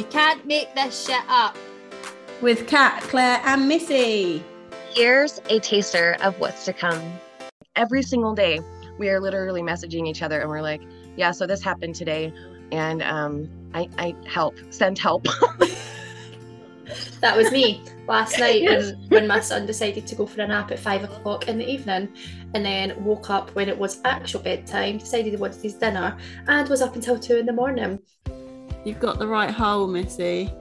can't make this shit up. With Kat, Claire, and Missy. Here's a taster of what's to come. Every single day, we are literally messaging each other and we're like, yeah, so this happened today. And um, I, I help, send help. that was me last night when, when my son decided to go for a nap at five o'clock in the evening and then woke up when it was actual bedtime, decided he wanted his dinner, and was up until two in the morning. You've got the right hole, Missy.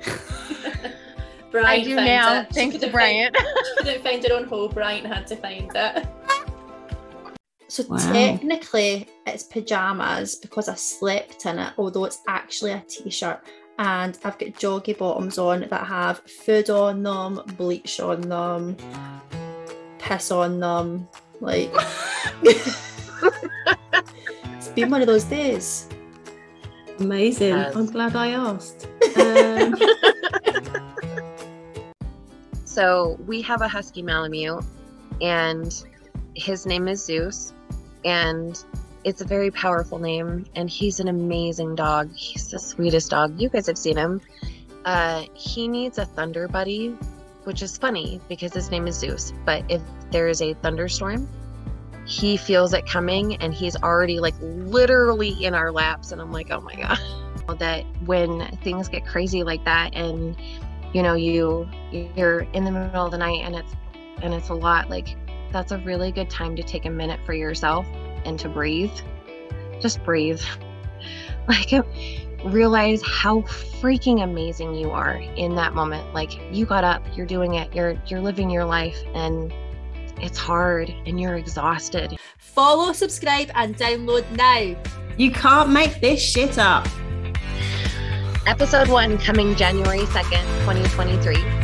Brian I do found now, it. She thanks to couldn't Brian. Find, she couldn't find her own hole. Brian had to find it. So Wow. technically, it's pajamas because I slept in it, although it's actually a t-shirt. And I've got joggy bottoms on that have food on them, bleach on them, piss on them. Like it's been one of those days. Amazing. I'm glad I asked. Um, So we have a husky Malamute, and his name is Zeus, and it's a very powerful name. And he's an amazing dog. He's the sweetest dog. You guys have seen him. Uh, he needs a thunder buddy, which is funny because his name is Zeus. But if there is a thunderstorm, he feels it coming, and he's already like literally in our laps. And I'm like, oh my god. That when things get crazy like that, and you know you you're in the middle of the night and it's and it's a lot like that's a really good time to take a minute for yourself and to breathe just breathe like realize how freaking amazing you are in that moment like you got up you're doing it you're you're living your life and it's hard and you're exhausted Follow, subscribe, and download now. you can't make this shit up. episode 1 coming January 2nd 2023